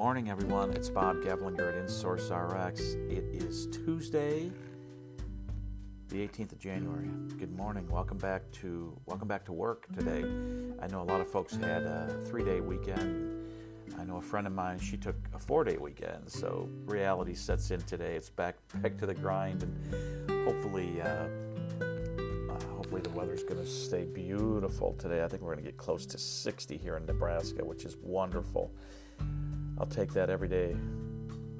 morning, everyone. It's Bob Gevlinger at InSource RX. It is Tuesday, the 18th of January. Good morning. Welcome back to welcome back to work today. I know a lot of folks had a three-day weekend. I know a friend of mine. She took a four-day weekend. So reality sets in today. It's back back to the grind, and hopefully. Uh, uh, hopefully the weather's going to stay beautiful today. I think we're going to get close to 60 here in Nebraska, which is wonderful. I'll take that every day.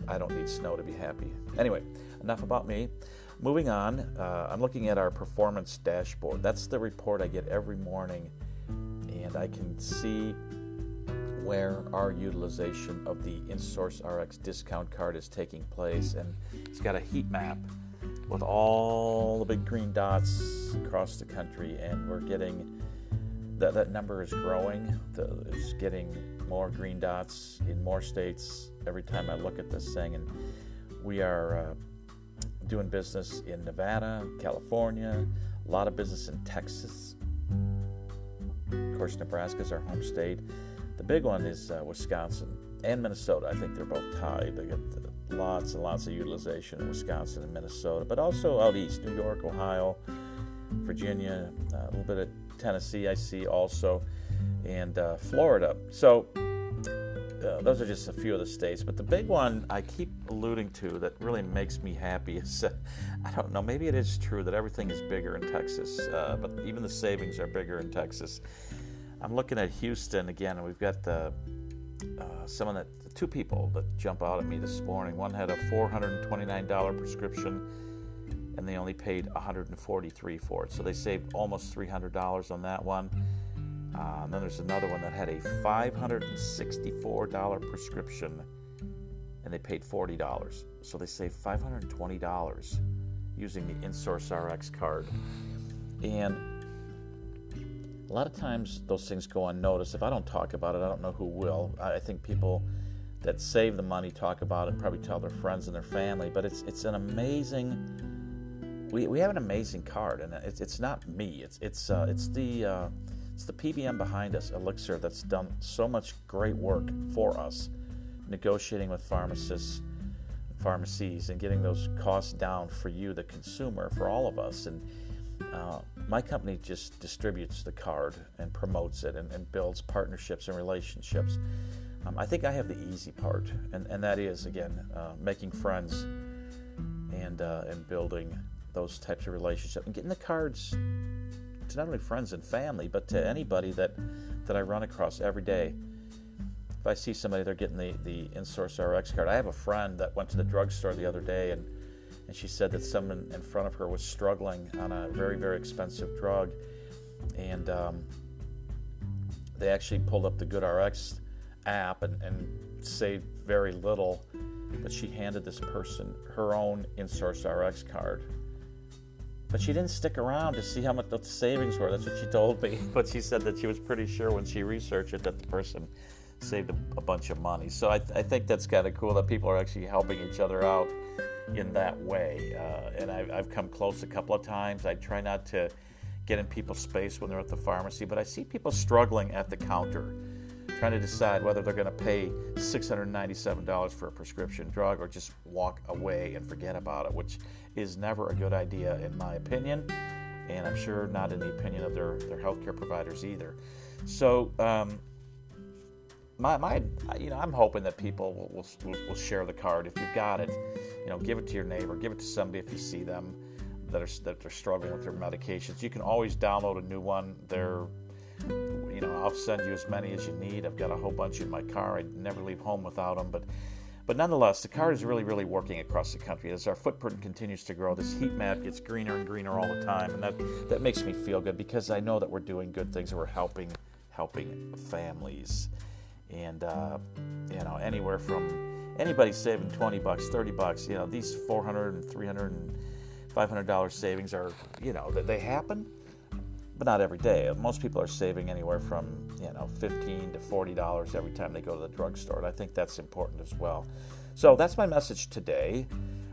I don't need snow to be happy. Anyway, enough about me. Moving on, uh, I'm looking at our performance dashboard. That's the report I get every morning, and I can see where our utilization of the InSource RX discount card is taking place. And it's got a heat map with all the big green dots across the country, and we're getting that, that number is growing. The, it's getting more green dots in more states every time I look at this thing. And we are uh, doing business in Nevada, California, a lot of business in Texas. Of course, Nebraska is our home state. The big one is uh, Wisconsin and Minnesota. I think they're both tied. They get lots and lots of utilization in Wisconsin and Minnesota, but also out east, New York, Ohio, Virginia, uh, a little bit of Tennessee, I see also, and uh, Florida. So uh, those are just a few of the states. But the big one I keep alluding to that really makes me happy is uh, I don't know, maybe it is true that everything is bigger in Texas, uh, but even the savings are bigger in Texas. I'm looking at Houston again, and we've got the uh, some of the two people that jump out at me this morning. One had a $429 prescription and they only paid 143 for it. So they saved almost $300 on that one. Uh, and then there's another one that had a $564 prescription and they paid $40. So they saved $520 using the InSource RX card. And a lot of times those things go unnoticed. If I don't talk about it, I don't know who will. I think people that save the money talk about it and probably tell their friends and their family. But it's it's an amazing we, we have an amazing card, and it's, it's not me. It's it's uh, it's the uh, it's the PBM behind us, Elixir, that's done so much great work for us, negotiating with pharmacists, pharmacies, and getting those costs down for you, the consumer, for all of us. And uh, my company just distributes the card and promotes it and, and builds partnerships and relationships. Um, I think I have the easy part, and, and that is again uh, making friends and uh, and building those types of relationships and getting the cards to not only friends and family, but to anybody that, that I run across every day. If I see somebody, they're getting the, the InSource RX card. I have a friend that went to the drugstore the other day and, and she said that someone in front of her was struggling on a very, very expensive drug. And um, they actually pulled up the GoodRx app and, and saved very little. But she handed this person her own InSource RX card but she didn't stick around to see how much the savings were. That's what she told me. But she said that she was pretty sure when she researched it that the person saved a, a bunch of money. So I, I think that's kind of cool that people are actually helping each other out in that way. Uh, and I've, I've come close a couple of times. I try not to get in people's space when they're at the pharmacy, but I see people struggling at the counter trying to decide whether they're going to pay $697 for a prescription drug or just walk away and forget about it, which is never a good idea, in my opinion, and I'm sure not in the opinion of their, their healthcare providers either. So, um, my, my, you know, I'm hoping that people will, will, will share the card. If you've got it, you know, give it to your neighbor, give it to somebody if you see them that are that are struggling with their medications. You can always download a new one. They're you know, I'll send you as many as you need. I've got a whole bunch in my car. I'd never leave home without them. But, but nonetheless, the card is really, really working across the country. As our footprint continues to grow, this heat map gets greener and greener all the time, and that that makes me feel good because I know that we're doing good things and we're helping helping families, and uh, you know, anywhere from anybody saving 20 bucks, 30 bucks. You know, these 400 and 300 and 500 dollar savings are, you know, they happen but not every day. Most people are saving anywhere from you know 15 to 40 dollars every time they go to the drugstore, and I think that's important as well. So that's my message today.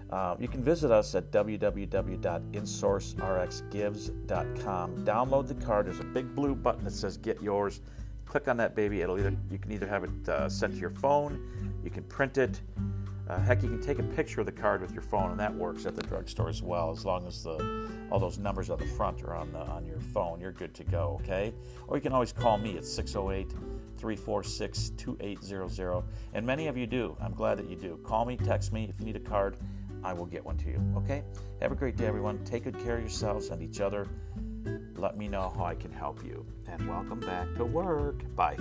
Uh, you can visit us at www.insourcerxgives.com. Download the card. There's a big blue button that says "Get Yours." Click on that baby. It'll either you can either have it uh, sent to your phone, You can print it. Uh, heck, you can take a picture of the card with your phone, and that works at the drugstore as well. As long as the all those numbers on the front are on the, on your phone, you're good to go. Okay. Or you can always call me at 608 346 2800. And many of you do. I'm glad that you do. Call me, text me. If you need a card, I will get one to you. Okay. Have a great day, everyone. Take good care of yourselves and each other. Let me know how I can help you. And welcome back to work. Bye.